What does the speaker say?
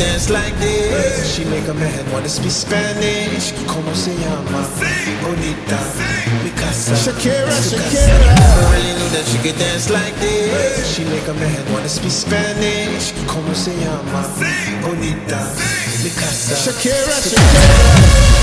dance like this. She make a man wanna speak Spanish. Como se llama? Bonita, mi casa. Shakira, Shakira. Shakira. Never really knew that she could dance like this. She make a man wanna speak Spanish. Como se llama? Bonita, mi casa. Shakira, Shakira.